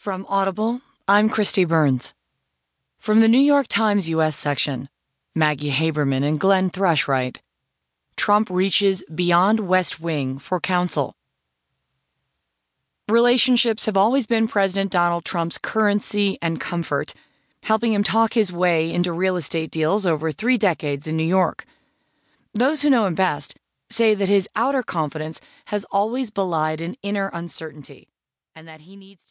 From Audible, I'm Kristi Burns. From the New York Times U.S. section, Maggie Haberman and Glenn Thrush write Trump reaches beyond West Wing for counsel. Relationships have always been President Donald Trump's currency and comfort, helping him talk his way into real estate deals over three decades in New York. Those who know him best say that his outer confidence has always belied an inner uncertainty, and that he needs to